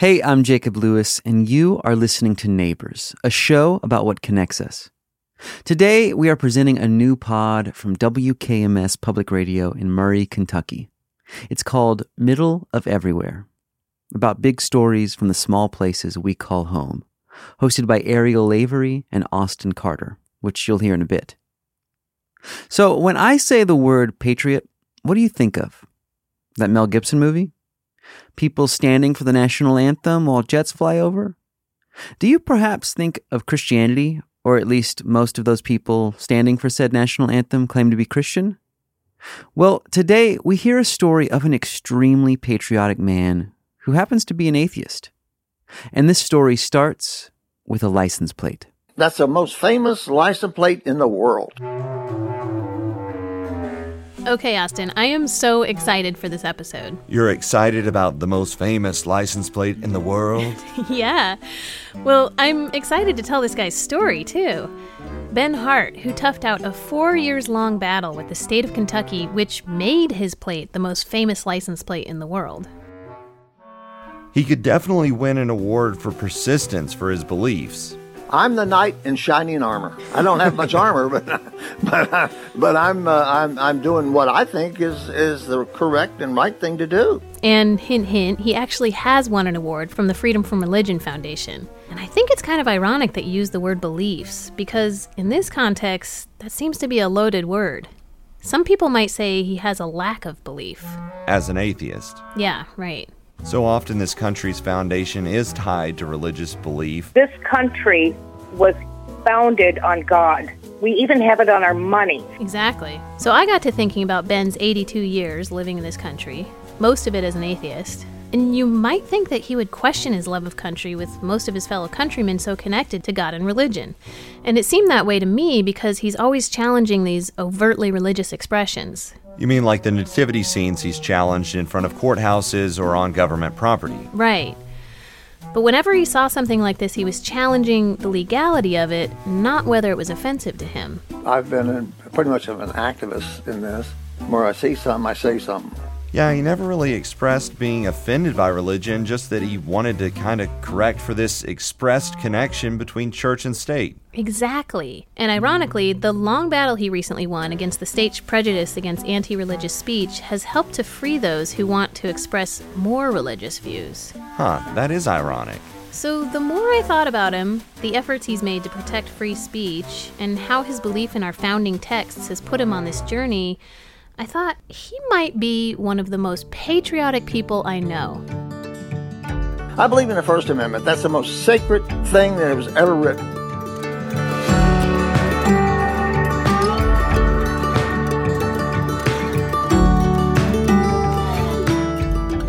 Hey, I'm Jacob Lewis, and you are listening to Neighbors, a show about what connects us. Today, we are presenting a new pod from WKMS Public Radio in Murray, Kentucky. It's called Middle of Everywhere, about big stories from the small places we call home, hosted by Ariel Lavery and Austin Carter, which you'll hear in a bit. So, when I say the word patriot, what do you think of? That Mel Gibson movie? People standing for the national anthem while jets fly over? Do you perhaps think of Christianity, or at least most of those people standing for said national anthem claim to be Christian? Well, today we hear a story of an extremely patriotic man who happens to be an atheist. And this story starts with a license plate. That's the most famous license plate in the world. Okay, Austin, I am so excited for this episode. You're excited about the most famous license plate in the world? yeah. Well, I'm excited to tell this guy's story, too. Ben Hart, who toughed out a four years long battle with the state of Kentucky, which made his plate the most famous license plate in the world. He could definitely win an award for persistence for his beliefs. I'm the knight in shining armor. I don't have much armor, but but but I'm uh, I'm I'm doing what I think is is the correct and right thing to do. And hint hint, he actually has won an award from the Freedom from Religion Foundation. And I think it's kind of ironic that you use the word beliefs because in this context, that seems to be a loaded word. Some people might say he has a lack of belief. As an atheist. Yeah, right. So often, this country's foundation is tied to religious belief. This country was founded on God. We even have it on our money. Exactly. So I got to thinking about Ben's 82 years living in this country, most of it as an atheist. And you might think that he would question his love of country with most of his fellow countrymen so connected to God and religion. And it seemed that way to me because he's always challenging these overtly religious expressions. You mean like the nativity scenes he's challenged in front of courthouses or on government property? Right. But whenever he saw something like this, he was challenging the legality of it, not whether it was offensive to him. I've been in, pretty much of an activist in this. Where I see something, I say something. Yeah, he never really expressed being offended by religion, just that he wanted to kind of correct for this expressed connection between church and state. Exactly. And ironically, the long battle he recently won against the state's prejudice against anti religious speech has helped to free those who want to express more religious views. Huh, that is ironic. So, the more I thought about him, the efforts he's made to protect free speech, and how his belief in our founding texts has put him on this journey, I thought he might be one of the most patriotic people I know. I believe in the First Amendment. That's the most sacred thing that was ever written.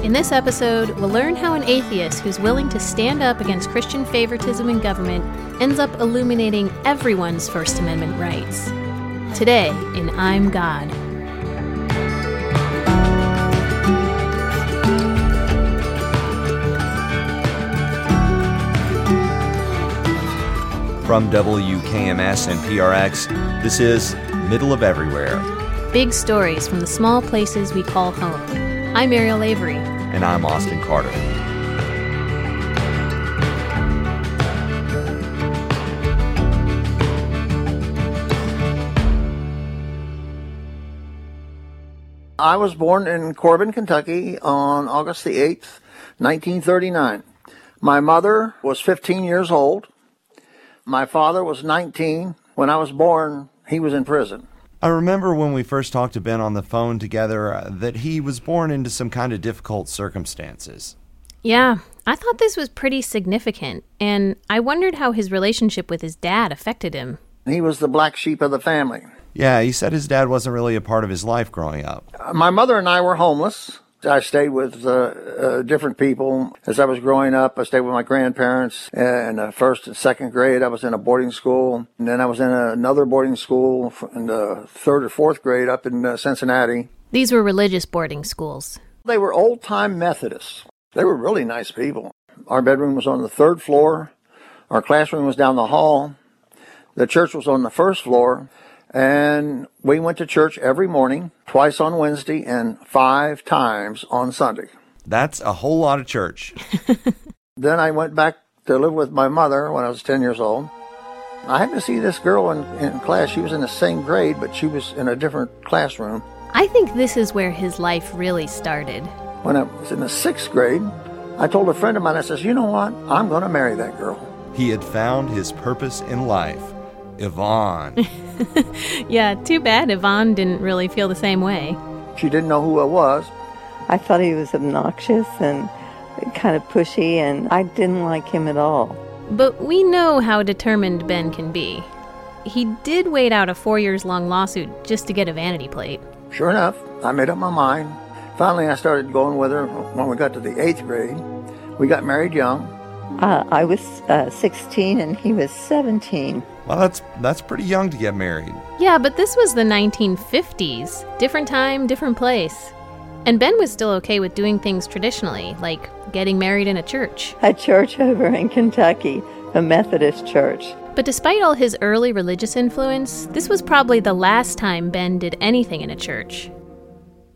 In this episode, we'll learn how an atheist who's willing to stand up against Christian favoritism in government ends up illuminating everyone's First Amendment rights. Today in I'm God. From WKMS and PRX, this is Middle of Everywhere. Big stories from the small places we call home. I'm Ariel Lavery. And I'm Austin Carter. I was born in Corbin, Kentucky on August the 8th, 1939. My mother was 15 years old. My father was 19. When I was born, he was in prison. I remember when we first talked to Ben on the phone together uh, that he was born into some kind of difficult circumstances. Yeah, I thought this was pretty significant, and I wondered how his relationship with his dad affected him. He was the black sheep of the family. Yeah, he said his dad wasn't really a part of his life growing up. My mother and I were homeless. I stayed with uh, uh, different people as I was growing up. I stayed with my grandparents in the first and second grade. I was in a boarding school, and then I was in another boarding school in the third or fourth grade up in uh, Cincinnati. These were religious boarding schools. They were old time Methodists. They were really nice people. Our bedroom was on the third floor. Our classroom was down the hall. The church was on the first floor. And we went to church every morning, twice on Wednesday, and five times on Sunday. That's a whole lot of church. Then I went back to live with my mother when I was 10 years old. I happened to see this girl in, in class. She was in the same grade, but she was in a different classroom. I think this is where his life really started. When I was in the sixth grade, I told a friend of mine, I says, you know what? I'm going to marry that girl. He had found his purpose in life. Yvonne. yeah, too bad Yvonne didn't really feel the same way. She didn't know who I was. I thought he was obnoxious and kind of pushy, and I didn't like him at all. But we know how determined Ben can be. He did wait out a four years long lawsuit just to get a vanity plate. Sure enough, I made up my mind. Finally, I started going with her when we got to the eighth grade. We got married young. Uh, I was uh, 16 and he was 17. Well, that's that's pretty young to get married. Yeah, but this was the 1950s. Different time, different place. And Ben was still okay with doing things traditionally, like getting married in a church. A church over in Kentucky, a Methodist church. But despite all his early religious influence, this was probably the last time Ben did anything in a church.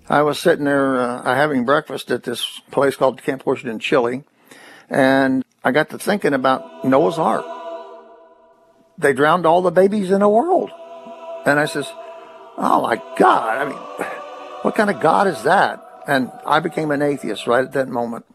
I was sitting there uh, having breakfast at this place called Camp Washington Chili, and I got to thinking about Noah's Ark. They drowned all the babies in the world. And I says, oh my God, I mean, what kind of God is that? And I became an atheist right at that moment.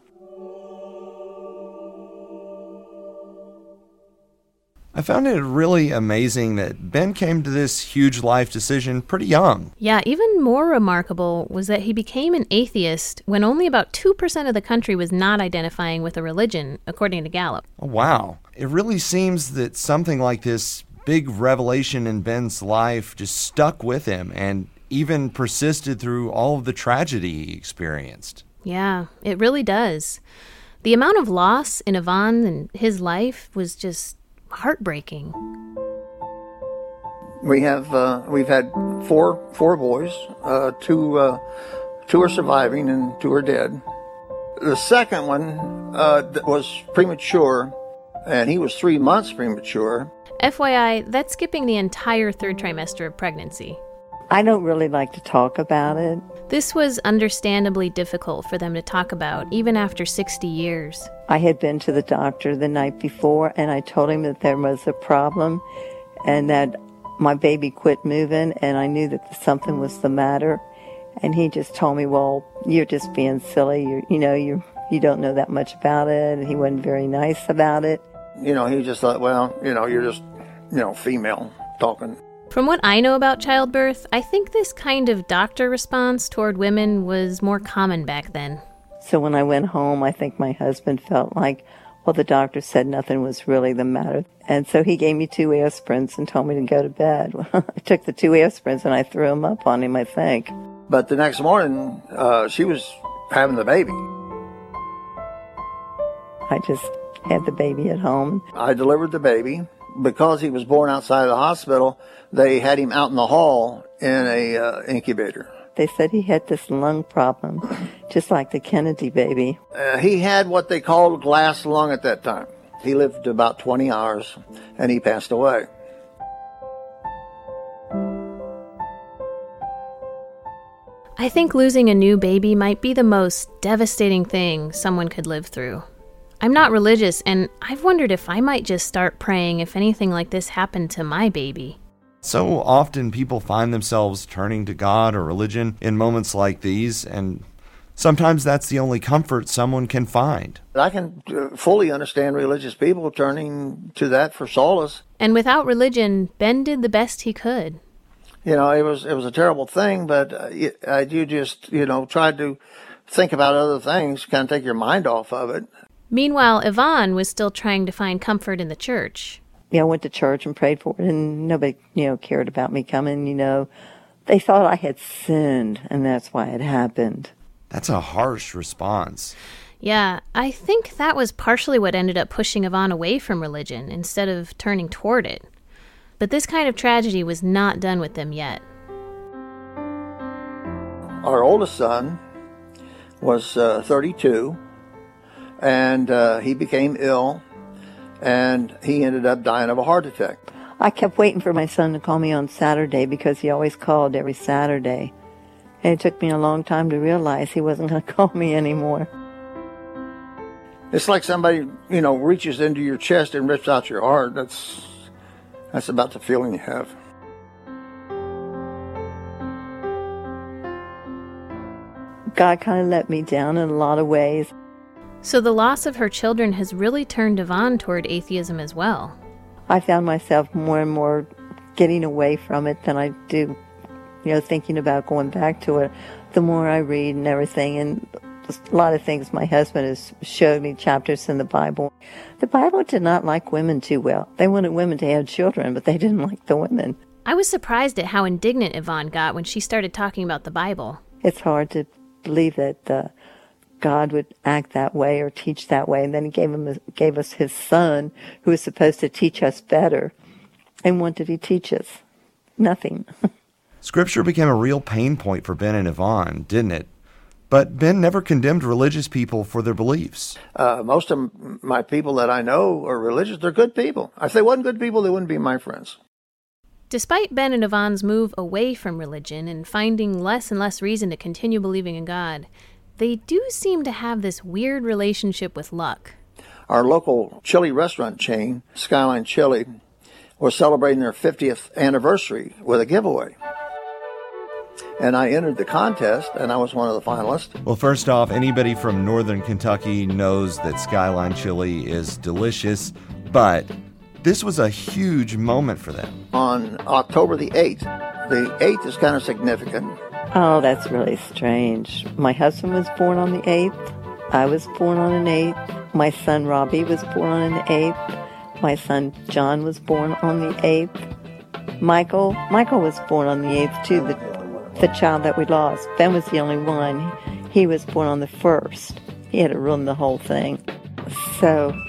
I found it really amazing that Ben came to this huge life decision pretty young. Yeah, even more remarkable was that he became an atheist when only about 2% of the country was not identifying with a religion, according to Gallup. Oh, wow. It really seems that something like this big revelation in Ben's life just stuck with him and even persisted through all of the tragedy he experienced. Yeah, it really does. The amount of loss in Yvonne and his life was just heartbreaking. We have uh, we've had four four boys. Uh, two uh, two are surviving and two are dead. The second one uh, was premature, and he was three months premature. FYI, that's skipping the entire third trimester of pregnancy. I don't really like to talk about it. This was understandably difficult for them to talk about, even after 60 years. I had been to the doctor the night before and I told him that there was a problem and that my baby quit moving and I knew that something was the matter. And he just told me, well, you're just being silly. you you know, you you don't know that much about it. And he wasn't very nice about it. You know, he just thought, well, you know, you're just, you know, female talking. From what I know about childbirth, I think this kind of doctor response toward women was more common back then. So when I went home, I think my husband felt like, well, the doctor said nothing was really the matter. And so he gave me two aspirins and told me to go to bed. I took the two aspirins and I threw them up on him, I think. But the next morning, uh, she was having the baby. I just had the baby at home. I delivered the baby. Because he was born outside of the hospital, they had him out in the hall in a uh, incubator. They said he had this lung problem, just like the Kennedy baby. Uh, he had what they called glass lung at that time. He lived about 20 hours and he passed away. I think losing a new baby might be the most devastating thing someone could live through. I'm not religious, and I've wondered if I might just start praying if anything like this happened to my baby. So often people find themselves turning to God or religion in moments like these, and sometimes that's the only comfort someone can find. I can uh, fully understand religious people turning to that for solace. And without religion, Ben did the best he could. You know, it was it was a terrible thing, but uh, you, uh, you just you know tried to think about other things, kind of take your mind off of it. Meanwhile, Yvonne was still trying to find comfort in the church. Yeah, I went to church and prayed for it, and nobody, you know, cared about me coming. You know, they thought I had sinned, and that's why it happened. That's a harsh response. Yeah, I think that was partially what ended up pushing Yvonne away from religion instead of turning toward it. But this kind of tragedy was not done with them yet. Our oldest son was uh, 32 and uh, he became ill, and he ended up dying of a heart attack. I kept waiting for my son to call me on Saturday because he always called every Saturday. And it took me a long time to realize he wasn't going to call me anymore. It's like somebody, you know, reaches into your chest and rips out your heart. That's that's about the feeling you have. God kind of let me down in a lot of ways. So the loss of her children has really turned Yvonne toward atheism as well. I found myself more and more getting away from it than I do, you know, thinking about going back to it. The more I read and everything, and a lot of things my husband has showed me chapters in the Bible. The Bible did not like women too well. They wanted women to have children, but they didn't like the women. I was surprised at how indignant Yvonne got when she started talking about the Bible. It's hard to believe that uh, God would act that way or teach that way, and then He gave him gave us His Son, who was supposed to teach us better. And what did He teach us? Nothing. Scripture became a real pain point for Ben and Yvonne, didn't it? But Ben never condemned religious people for their beliefs. Uh, most of my people that I know are religious. They're good people. If they weren't good people, they wouldn't be my friends. Despite Ben and Yvonne's move away from religion and finding less and less reason to continue believing in God, they do seem to have this weird relationship with luck. Our local chili restaurant chain, Skyline Chili, was celebrating their 50th anniversary with a giveaway and I entered the contest, and I was one of the finalists. Well, first off, anybody from northern Kentucky knows that Skyline chili is delicious, but this was a huge moment for them. On October the 8th, the 8th is kind of significant. Oh, that's really strange. My husband was born on the 8th. I was born on an 8th. My son Robbie was born on an 8th. My son John was born on the 8th. Michael, Michael was born on the 8th too. The the child that we lost. Ben was the only one. He was born on the first. He had to run the whole thing. So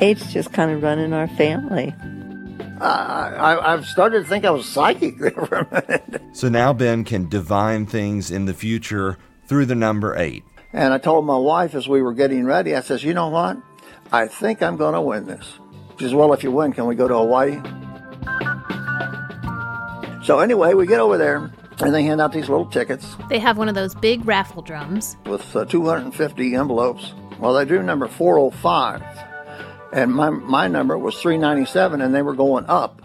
age just kind of run in our family. I, I, have started to think I was psychic there for a minute. So now Ben can divine things in the future through the number eight. And I told my wife as we were getting ready, I says, you know what? I think I'm going to win this. She says, well, if you win, can we go to Hawaii? So anyway, we get over there and they hand out these little tickets. They have one of those big raffle drums with uh, 250 envelopes. Well, they drew number 405, and my my number was 397, and they were going up.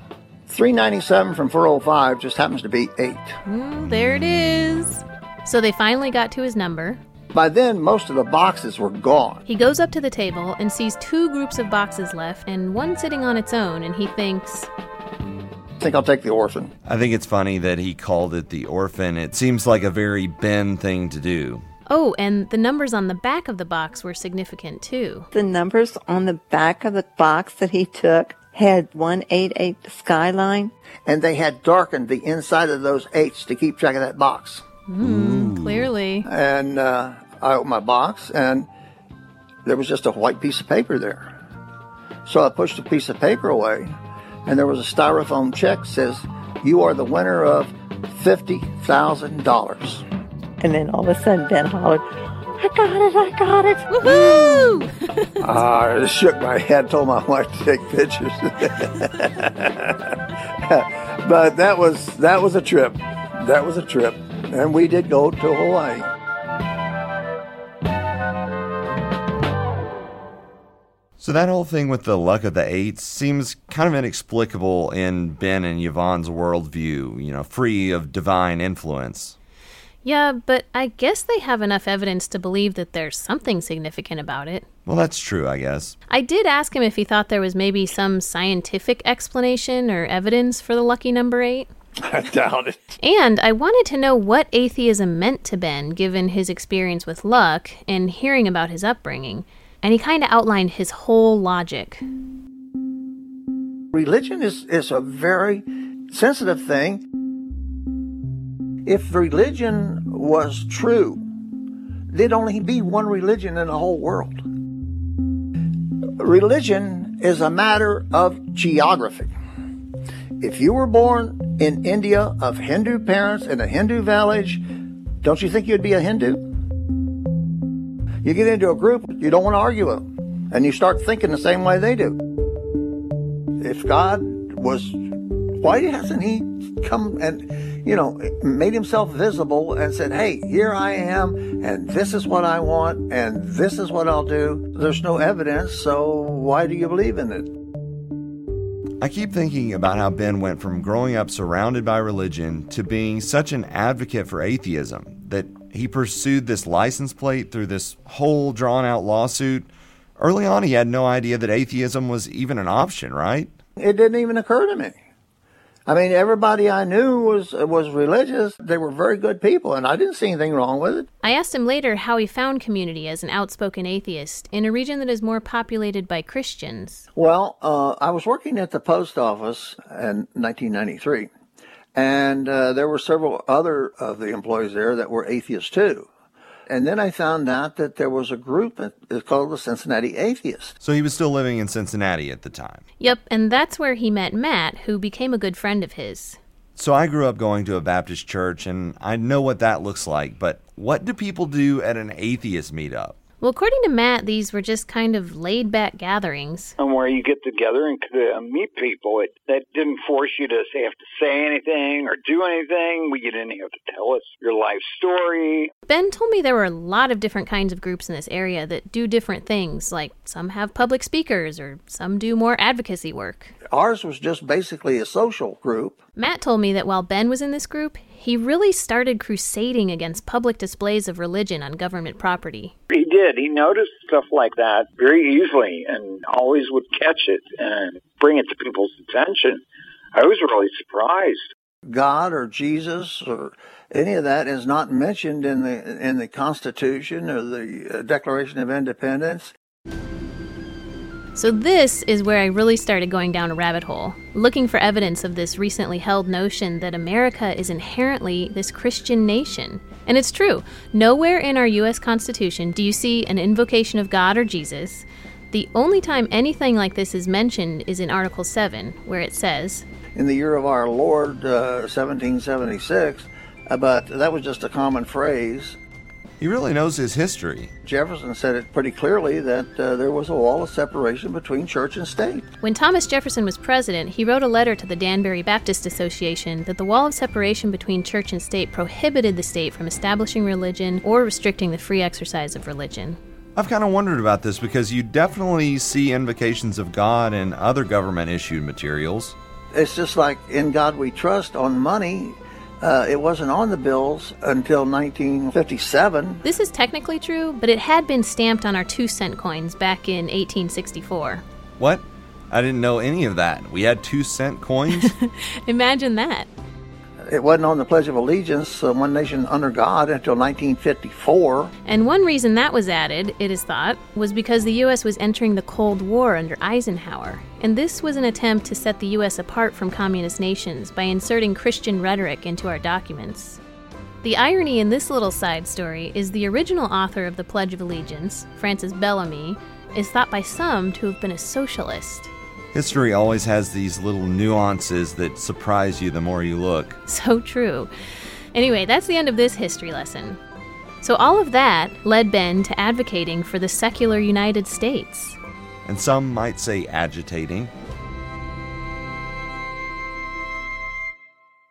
397 from 405 just happens to be eight. Mm, there it is. So they finally got to his number. By then, most of the boxes were gone. He goes up to the table and sees two groups of boxes left and one sitting on its own, and he thinks, I think I'll take the orphan. I think it's funny that he called it the orphan. It seems like a very Ben thing to do. Oh, and the numbers on the back of the box were significant too. The numbers on the back of the box that he took had 188 skyline. And they had darkened the inside of those eights to keep track of that box. Mm, clearly. And uh, I opened my box, and there was just a white piece of paper there. So I pushed the piece of paper away, and there was a styrofoam check says, You are the winner of $50,000. And then all of a sudden, Ben hollered, I got it, I got it. Woohoo! Ah, I shook my head, told my wife to take pictures. but that was that was a trip. That was a trip. And we did go to Hawaii. So that whole thing with the luck of the eights seems kind of inexplicable in Ben and Yvonne's worldview, you know, free of divine influence. Yeah, but I guess they have enough evidence to believe that there's something significant about it. Well, that's true, I guess. I did ask him if he thought there was maybe some scientific explanation or evidence for the lucky number eight. I doubt it. And I wanted to know what atheism meant to Ben given his experience with luck and hearing about his upbringing and he kind of outlined his whole logic. Religion is, is a very sensitive thing. If religion was true, there'd only be one religion in the whole world. Religion is a matter of geography. If you were born in India of Hindu parents in a Hindu village, don't you think you'd be a Hindu? You get into a group, you don't want to argue with them, and you start thinking the same way they do. If God was, why hasn't He come and you know, made himself visible and said, hey, here I am, and this is what I want, and this is what I'll do. There's no evidence, so why do you believe in it? I keep thinking about how Ben went from growing up surrounded by religion to being such an advocate for atheism that he pursued this license plate through this whole drawn out lawsuit. Early on, he had no idea that atheism was even an option, right? It didn't even occur to me. I mean, everybody I knew was was religious. They were very good people, and I didn't see anything wrong with it. I asked him later how he found community as an outspoken atheist in a region that is more populated by Christians. Well, uh, I was working at the post office in 1993, and uh, there were several other of the employees there that were atheists too. And then I found out that there was a group it's called the Cincinnati Atheists. So he was still living in Cincinnati at the time. Yep, and that's where he met Matt, who became a good friend of his. So I grew up going to a Baptist church, and I know what that looks like, but what do people do at an atheist meetup? Well, according to Matt, these were just kind of laid back gatherings. And where you get together and uh, meet people. It, that didn't force you to have to say anything or do anything. You didn't have to tell us your life story. Ben told me there were a lot of different kinds of groups in this area that do different things, like some have public speakers or some do more advocacy work. Ours was just basically a social group. Matt told me that while Ben was in this group, he really started crusading against public displays of religion on government property. He did. He noticed stuff like that very easily and always would catch it and bring it to people's attention. I was really surprised. God or Jesus or any of that is not mentioned in the in the Constitution or the uh, Declaration of Independence. So, this is where I really started going down a rabbit hole, looking for evidence of this recently held notion that America is inherently this Christian nation. And it's true. Nowhere in our U.S. Constitution do you see an invocation of God or Jesus. The only time anything like this is mentioned is in Article 7, where it says, In the year of our Lord, uh, 1776, uh, but that was just a common phrase. He really knows his history. Jefferson said it pretty clearly that uh, there was a wall of separation between church and state. When Thomas Jefferson was president, he wrote a letter to the Danbury Baptist Association that the wall of separation between church and state prohibited the state from establishing religion or restricting the free exercise of religion. I've kind of wondered about this because you definitely see invocations of God in other government issued materials. It's just like in God we trust on money. Uh, it wasn't on the bills until 1957. This is technically true, but it had been stamped on our two cent coins back in 1864. What? I didn't know any of that. We had two cent coins? Imagine that. It wasn't on the Pledge of Allegiance, uh, One Nation Under God, until 1954. And one reason that was added, it is thought, was because the U.S. was entering the Cold War under Eisenhower. And this was an attempt to set the U.S. apart from communist nations by inserting Christian rhetoric into our documents. The irony in this little side story is the original author of the Pledge of Allegiance, Francis Bellamy, is thought by some to have been a socialist. History always has these little nuances that surprise you the more you look. So true. Anyway, that's the end of this history lesson. So, all of that led Ben to advocating for the secular United States. And some might say agitating.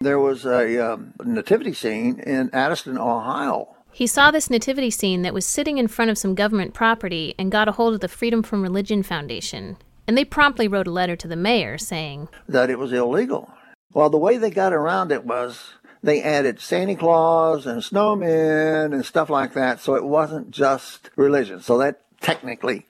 There was a um, nativity scene in Addison, Ohio. He saw this nativity scene that was sitting in front of some government property and got a hold of the Freedom from Religion Foundation. And they promptly wrote a letter to the mayor saying that it was illegal. Well, the way they got around it was they added Santa Claus and snowmen and stuff like that, so it wasn't just religion. So that technically,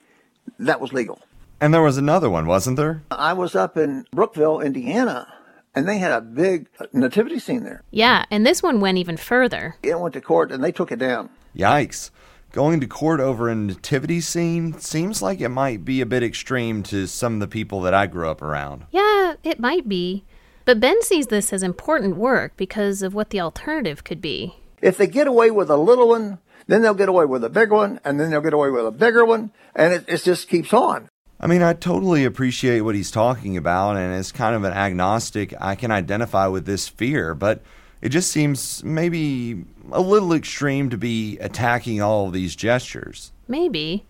that was legal. And there was another one, wasn't there? I was up in Brookville, Indiana, and they had a big nativity scene there. Yeah, and this one went even further. It went to court and they took it down. Yikes. Going to court over a nativity scene seems like it might be a bit extreme to some of the people that I grew up around. Yeah, it might be. But Ben sees this as important work because of what the alternative could be. If they get away with a little one, then they'll get away with a big one, and then they'll get away with a bigger one, and it, it just keeps on. I mean, I totally appreciate what he's talking about, and as kind of an agnostic, I can identify with this fear, but it just seems maybe a little extreme to be attacking all of these gestures. Maybe.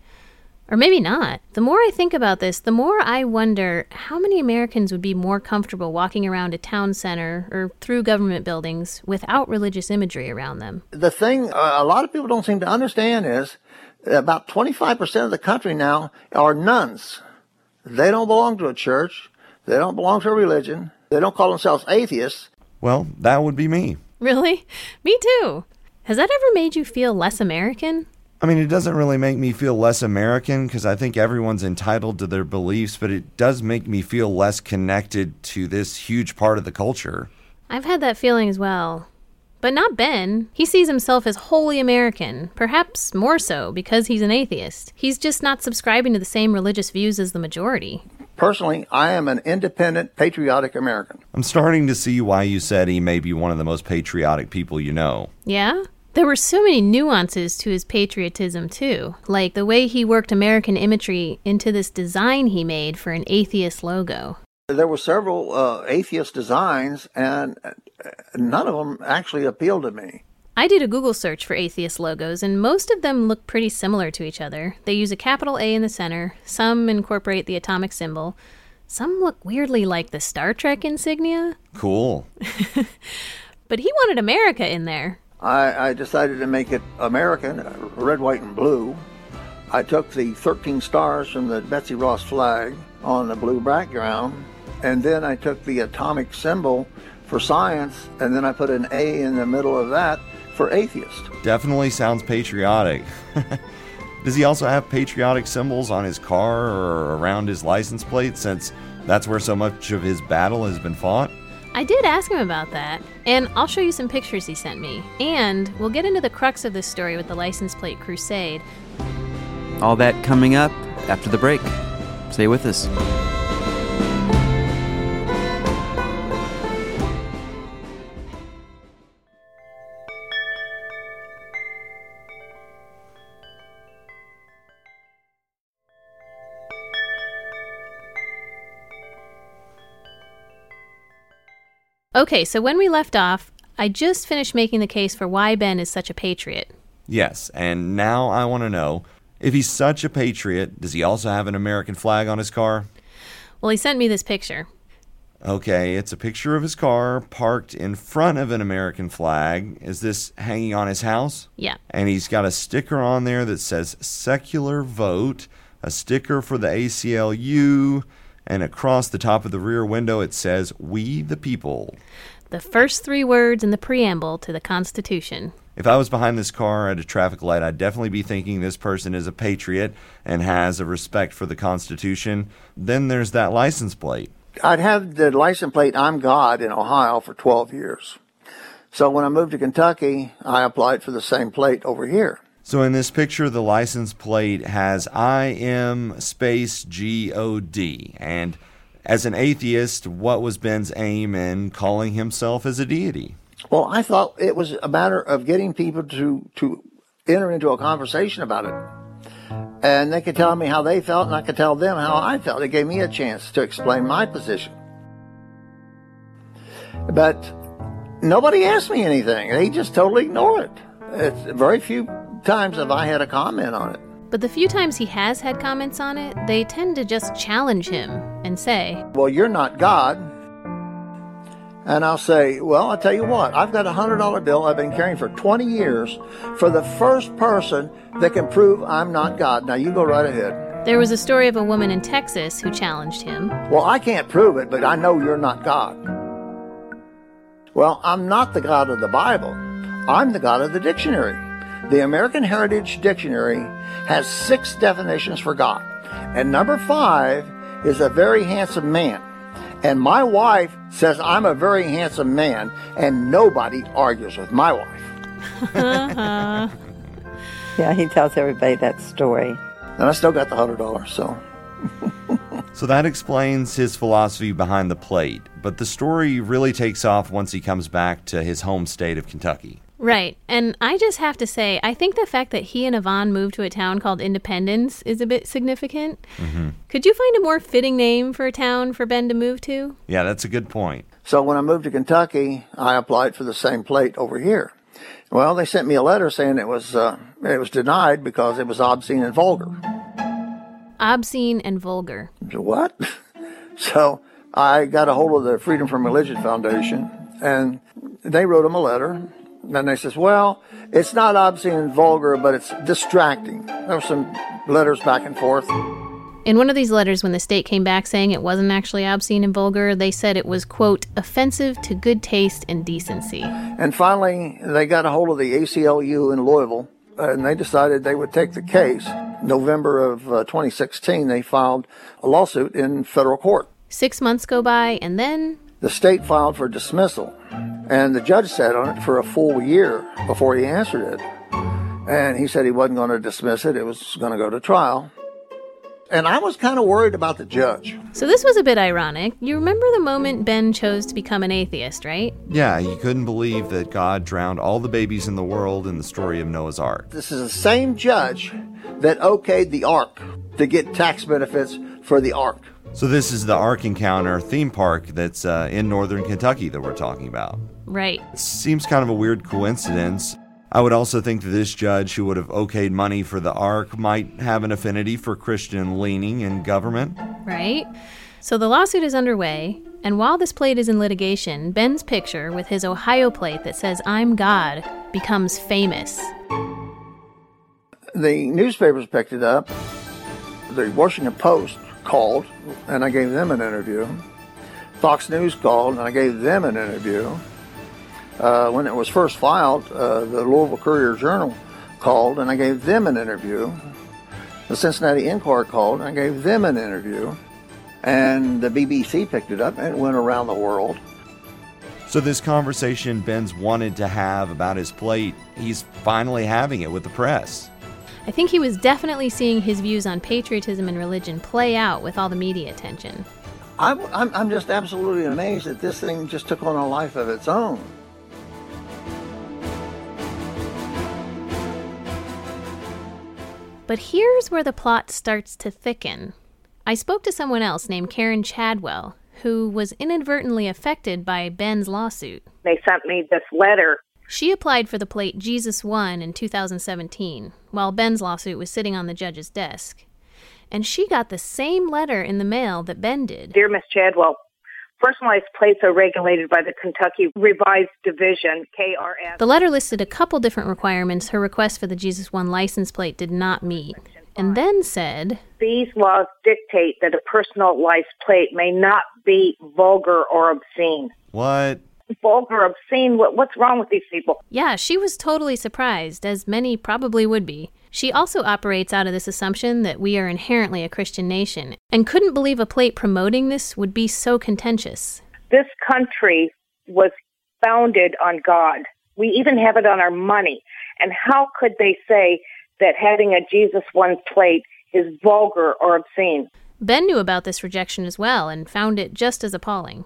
Or maybe not. The more I think about this, the more I wonder how many Americans would be more comfortable walking around a town center or through government buildings without religious imagery around them. The thing uh, a lot of people don't seem to understand is about 25% of the country now are nones. They don't belong to a church. They don't belong to a religion. They don't call themselves atheists. Well, that would be me. Really? Me too. Has that ever made you feel less American? I mean, it doesn't really make me feel less American because I think everyone's entitled to their beliefs, but it does make me feel less connected to this huge part of the culture. I've had that feeling as well. But not Ben. He sees himself as wholly American, perhaps more so because he's an atheist. He's just not subscribing to the same religious views as the majority. Personally, I am an independent, patriotic American. I'm starting to see why you said he may be one of the most patriotic people you know. Yeah? There were so many nuances to his patriotism, too, like the way he worked American imagery into this design he made for an atheist logo. There were several uh, atheist designs, and uh, none of them actually appealed to me. I did a Google search for atheist logos, and most of them look pretty similar to each other. They use a capital A in the center, some incorporate the atomic symbol, some look weirdly like the Star Trek insignia. Cool. but he wanted America in there. I, I decided to make it American, uh, red, white, and blue. I took the 13 stars from the Betsy Ross flag on the blue background, and then I took the atomic symbol for science, and then I put an A in the middle of that for atheist. Definitely sounds patriotic. Does he also have patriotic symbols on his car or around his license plate since that's where so much of his battle has been fought? I did ask him about that, and I'll show you some pictures he sent me. And we'll get into the crux of this story with the license plate crusade. All that coming up after the break. Stay with us. Okay, so when we left off, I just finished making the case for why Ben is such a patriot. Yes, and now I want to know if he's such a patriot, does he also have an American flag on his car? Well, he sent me this picture. Okay, it's a picture of his car parked in front of an American flag. Is this hanging on his house? Yeah. And he's got a sticker on there that says secular vote, a sticker for the ACLU, and across the top of the rear window it says, We the People. The first three words in the preamble to the Constitution. If I was behind this car at a traffic light, I'd definitely be thinking this person is a patriot and has a respect for the Constitution. Then there's that license plate. I'd had the license plate I'm God in Ohio for 12 years. So when I moved to Kentucky, I applied for the same plate over here. So in this picture, the license plate has I M space G O D. And as an atheist, what was Ben's aim in calling himself as a deity? Well, I thought it was a matter of getting people to, to enter into a conversation about it. And they could tell me how they felt, and I could tell them how I felt. It gave me a chance to explain my position. But nobody asked me anything. They just totally ignore it. It's very few times have I had a comment on it. But the few times he has had comments on it, they tend to just challenge him and say, Well, you're not God. And I'll say, Well, I'll tell you what, I've got a $100 bill I've been carrying for 20 years for the first person that can prove I'm not God. Now, you go right ahead. There was a story of a woman in Texas who challenged him. Well, I can't prove it, but I know you're not God. Well, I'm not the God of the Bible. I'm the God of the dictionary. The American Heritage Dictionary has six definitions for God. And number five is a very handsome man. And my wife says I'm a very handsome man, and nobody argues with my wife. Yeah, he tells everybody that story. And I still got the hundred dollars, so So that explains his philosophy behind the plate. But the story really takes off once he comes back to his home state of Kentucky. Right. And I just have to say, I think the fact that he and Yvonne moved to a town called Independence is a bit significant. Could you find a more fitting name for a town for Ben to move to? Yeah, that's a good point. So when I moved to Kentucky, I applied for the same plate over here. Well, they sent me a letter saying it was uh, it was denied because it was obscene and vulgar. obscene and vulgar. What? So I got a hold of the Freedom from Religion Foundation, and they wrote him a letter. And they says, well, it's not obscene and vulgar, but it's distracting. There were some letters back and forth. In one of these letters, when the state came back saying it wasn't actually obscene and vulgar, they said it was, quote, offensive to good taste and decency. And finally, they got a hold of the ACLU in Louisville, and they decided they would take the case. November of uh, 2016, they filed a lawsuit in federal court. Six months go by, and then The state filed for dismissal, and the judge sat on it for a full year before he answered it. And he said he wasn't going to dismiss it, it was going to go to trial. And I was kind of worried about the judge. So this was a bit ironic. You remember the moment Ben chose to become an atheist, right? Yeah, he couldn't believe that God drowned all the babies in the world in the story of Noah's Ark. This is the same judge that okayed the Ark to get tax benefits for the Ark. So, this is the Ark Encounter theme park that's uh, in northern Kentucky that we're talking about. Right. Seems kind of a weird coincidence. I would also think that this judge who would have okayed money for the Ark might have an affinity for Christian leaning in government. Right? So the lawsuit is underway, and while this plate is in litigation, Ben's picture with his Ohio plate that says, I'm God, becomes famous. The newspapers picked it up. The Washington Post called, and I gave them an interview. Fox News called, and I gave them an interview. Uh, when it was first filed, uh, the Louisville Courier Journal called, and I gave them an interview. The Cincinnati Enquirer called, and I gave them an interview. And the BBC picked it up, and it went around the world. So, this conversation Ben's wanted to have about his plate, he's finally having it with the press. I think he was definitely seeing his views on patriotism and religion play out with all the media attention. I'm, I'm, I'm just absolutely amazed that this thing just took on a life of its own. But here's where the plot starts to thicken. I spoke to someone else named Karen Chadwell, who was inadvertently affected by Ben's lawsuit. They sent me this letter. She applied for the plate Jesus Won in 2017, while Ben's lawsuit was sitting on the judge's desk. And she got the same letter in the mail that Ben did. Dear Miss Chadwell, personalized plates are regulated by the Kentucky Revised Division, KRS. The letter listed a couple different requirements her request for the Jesus One license plate did not meet, and then said, These laws dictate that a personalized plate may not be vulgar or obscene. What? Vulgar, obscene, what, what's wrong with these people? Yeah, she was totally surprised, as many probably would be. She also operates out of this assumption that we are inherently a Christian nation, and couldn't believe a plate promoting this would be so contentious. This country was founded on God. We even have it on our money. And how could they say that having a Jesus One plate is vulgar or obscene? Ben knew about this rejection as well and found it just as appalling.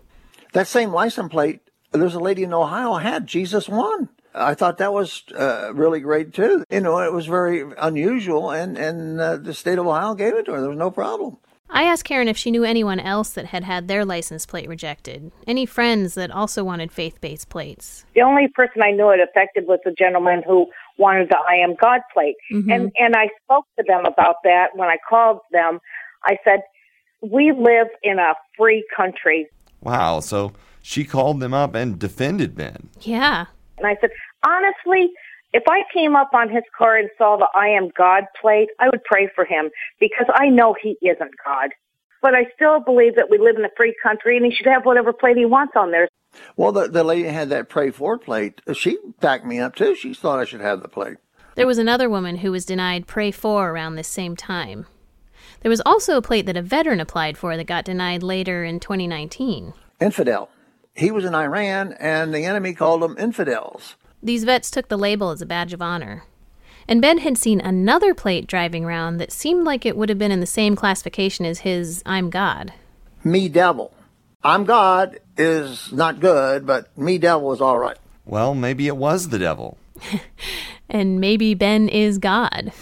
That same license plate, there's a lady in Ohio had Jesus One. I thought that was uh, really great too. You know, it was very unusual, and and uh, the state of Ohio gave it to her. There was no problem. I asked Karen if she knew anyone else that had had their license plate rejected. Any friends that also wanted faith based plates. The only person I knew it affected was a gentleman who wanted the I am God plate. Mhm. And and I spoke to them about that when I called them. I said, "We live in a free country." Wow. So, she called them up and defended Ben. Yeah. And I said, "Honestly, if I came up on his car and saw the I am God plate, I would pray for him because I know he isn't God." But I still believe that we live in a free country and he should have whatever plate he wants on there. Well, the the lady had that pray for plate. She backed me up too. She thought I should have the plate. There was another woman who was denied Pray For around this same time. There was also a plate that a veteran applied for that got denied later in 2019. Infidel. He was in Iran, and the enemy called them infidels. These vets took the label as a badge of honor. And Ben had seen another plate driving around that seemed like it would have been in the same classification as his I'm God. Me devil. I'm God is not good, but me devil is all right. Well, maybe it was the devil. And maybe Ben is God.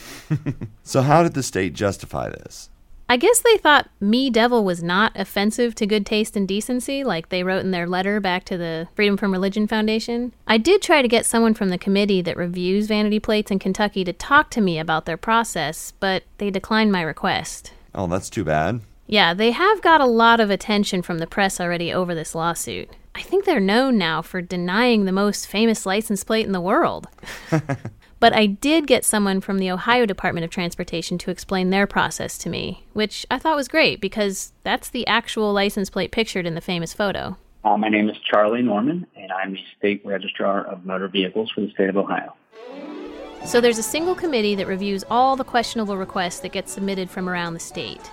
So, how did the state justify this? I guess they thought me devil was not offensive to good taste and decency, like they wrote in their letter back to the Freedom from Religion Foundation. I did try to get someone from the committee that reviews vanity plates in Kentucky to talk to me about their process, but they declined my request. Oh, that's too bad. Yeah, they have got a lot of attention from the press already over this lawsuit. I think they're known now for denying the most famous license plate in the world. but I did get someone from the Ohio Department of Transportation to explain their process to me, which I thought was great because that's the actual license plate pictured in the famous photo. Uh, my name is Charlie Norman, and I'm the State Registrar of Motor Vehicles for the state of Ohio. So there's a single committee that reviews all the questionable requests that get submitted from around the state.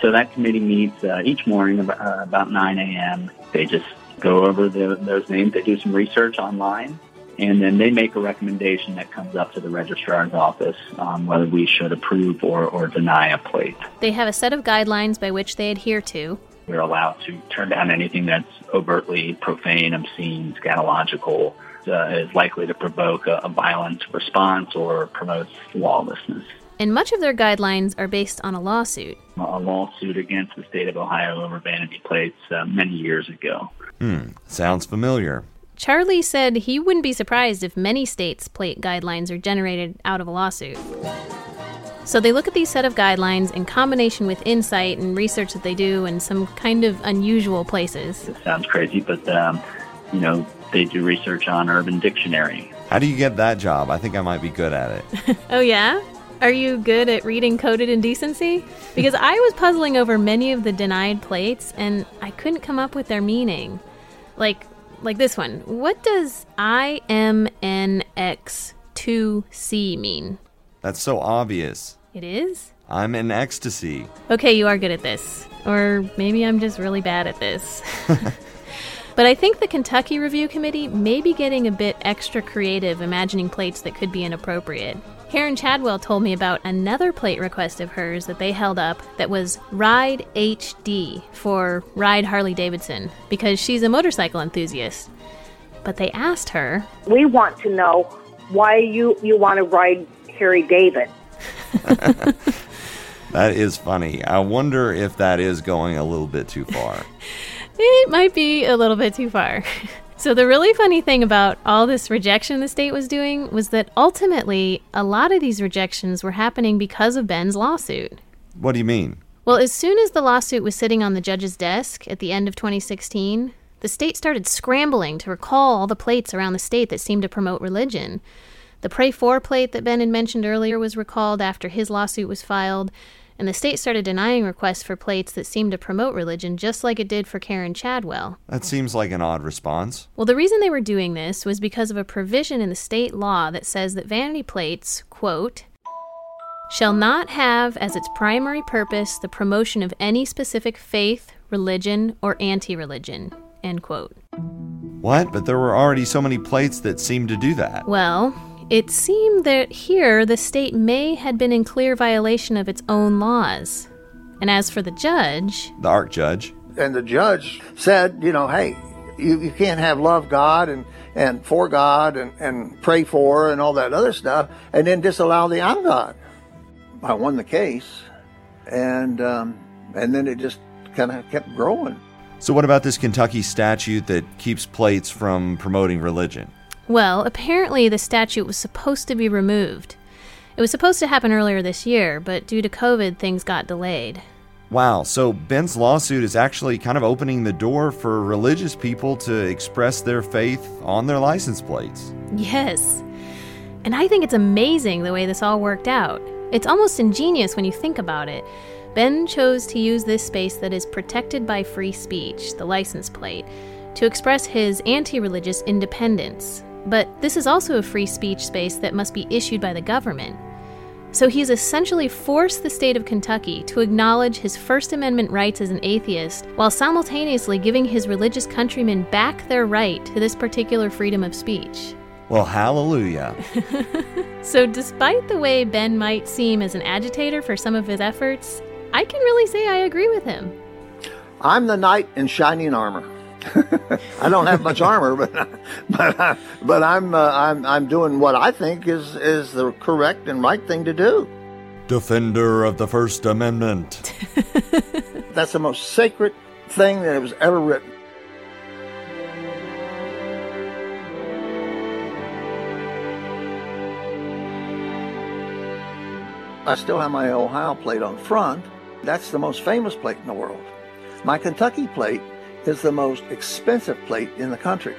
So that committee meets uh, each morning about, uh, about 9 a.m. They just go over the, those names. They do some research online, and then they make a recommendation that comes up to the registrar's office on whether we should approve or, or deny a plate. They have a set of guidelines by which they adhere to. We're allowed to turn down anything that's overtly profane, obscene, scatological, uh, is likely to provoke a, a violent response or promotes lawlessness. And much of their guidelines are based on a lawsuit. A lawsuit against the state of Ohio over vanity plates uh, many years ago. Hmm, sounds familiar. Charlie said he wouldn't be surprised if many states' plate guidelines are generated out of a lawsuit. So they look at these set of guidelines in combination with insight and research that they do in some kind of unusual places. It sounds crazy, but um, you know they do research on Urban Dictionary. How do you get that job? I think I might be good at it. oh yeah. Are you good at reading coded indecency? Because I was puzzling over many of the denied plates and I couldn't come up with their meaning. Like like this one. What does IMNX2C mean? That's so obvious. It is? I'm in ecstasy. Okay, you are good at this. Or maybe I'm just really bad at this. But I think the Kentucky Review Committee may be getting a bit extra creative imagining plates that could be inappropriate. Karen Chadwell told me about another plate request of hers that they held up that was Ride HD for Ride Harley Davidson because she's a motorcycle enthusiast. But they asked her, We want to know why you, you want to ride Harry David. that is funny. I wonder if that is going a little bit too far. it might be a little bit too far. So, the really funny thing about all this rejection the state was doing was that ultimately a lot of these rejections were happening because of Ben's lawsuit. What do you mean? Well, as soon as the lawsuit was sitting on the judge's desk at the end of 2016, the state started scrambling to recall all the plates around the state that seemed to promote religion. The Pray For plate that Ben had mentioned earlier was recalled after his lawsuit was filed, and the state started denying requests for plates that seemed to promote religion just like it did for Karen Chadwell. That seems like an odd response. Well, the reason they were doing this was because of a provision in the state law that says that vanity plates, quote, shall not have as its primary purpose the promotion of any specific faith, religion, or anti religion, end quote. What? But there were already so many plates that seemed to do that. Well, it seemed that here the state may had been in clear violation of its own laws. And as for the judge, the arch judge, and the judge said, you know, hey, you, you can't have love God and, and for God and, and pray for and all that other stuff and then disallow the I'm God. I won the case and um, and then it just kind of kept growing. So what about this Kentucky statute that keeps plates from promoting religion? Well, apparently the statute was supposed to be removed. It was supposed to happen earlier this year, but due to COVID, things got delayed. Wow, so Ben's lawsuit is actually kind of opening the door for religious people to express their faith on their license plates. Yes. And I think it's amazing the way this all worked out. It's almost ingenious when you think about it. Ben chose to use this space that is protected by free speech, the license plate, to express his anti religious independence. But this is also a free speech space that must be issued by the government. So he's essentially forced the state of Kentucky to acknowledge his First Amendment rights as an atheist while simultaneously giving his religious countrymen back their right to this particular freedom of speech. Well, hallelujah. so, despite the way Ben might seem as an agitator for some of his efforts, I can really say I agree with him. I'm the knight in shining armor. I don't have much armor, but but but I'm uh, I'm I'm doing what I think is is the correct and right thing to do. Defender of the First Amendment. That's the most sacred thing that was ever written. I still have my Ohio plate on front, That's the most famous plate in the world. My Kentucky plate is the most expensive plate in the country.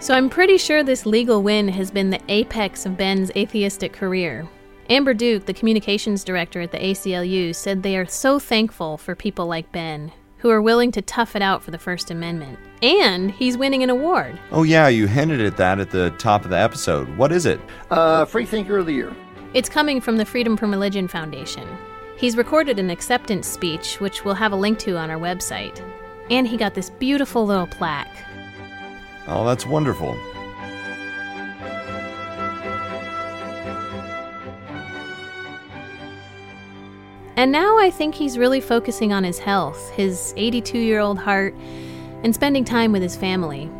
So I'm pretty sure this legal win has been the apex of Ben's atheistic career. Amber Duke, the communications director at the ACLU, said they are so thankful for people like Ben, who are willing to tough it out for the First Amendment. And he's winning an award. Oh, yeah, you hinted at that at the top of the episode. What is it? Uh, Free Thinker of the Year. It's coming from the Freedom from Religion Foundation. He's recorded an acceptance speech, which we'll have a link to on our website. And he got this beautiful little plaque. Oh, that's wonderful. And now I think he's really focusing on his health, his 82 year old heart, and spending time with his family.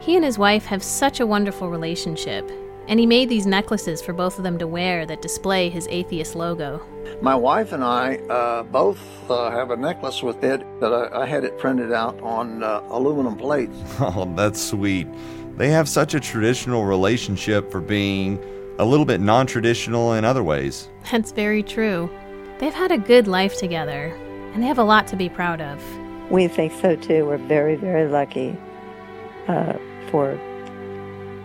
He and his wife have such a wonderful relationship, and he made these necklaces for both of them to wear that display his atheist logo. My wife and I uh, both uh, have a necklace with it that I, I had it printed out on uh, aluminum plates. Oh, that's sweet. They have such a traditional relationship for being a little bit non traditional in other ways. That's very true. They've had a good life together, and they have a lot to be proud of. We think so too. We're very, very lucky uh, for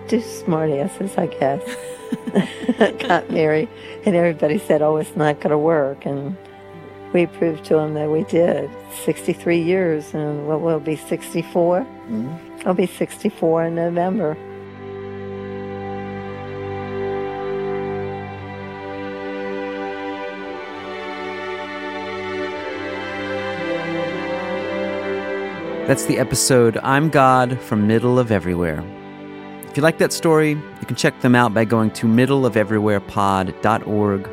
two smartasses, I guess. Got married, and everybody said, "Oh, it's not going to work," and we proved to them that we did. 63 years, and what will be 64? Mm-hmm. I'll be 64 in November. That's the episode I'm God from Middle of Everywhere. If you like that story, you can check them out by going to middleofeverywherepod.org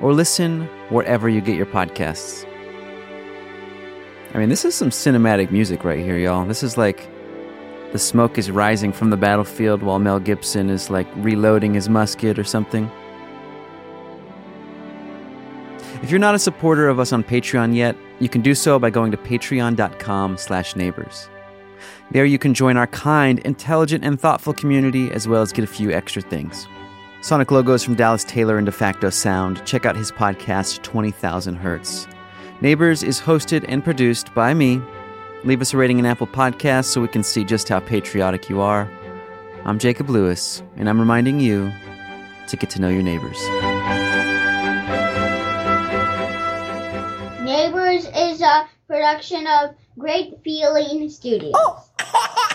or listen wherever you get your podcasts. I mean, this is some cinematic music right here, y'all. This is like the smoke is rising from the battlefield while Mel Gibson is like reloading his musket or something. If you're not a supporter of us on Patreon yet, you can do so by going to patreon.com slash neighbors. There you can join our kind, intelligent, and thoughtful community, as well as get a few extra things. Sonic logos from Dallas Taylor and DeFacto Sound. Check out his podcast, 20,000 Hertz. Neighbors is hosted and produced by me. Leave us a rating in Apple Podcasts so we can see just how patriotic you are. I'm Jacob Lewis, and I'm reminding you to get to know your neighbors. is a production of Great Feeling Studios. Oh.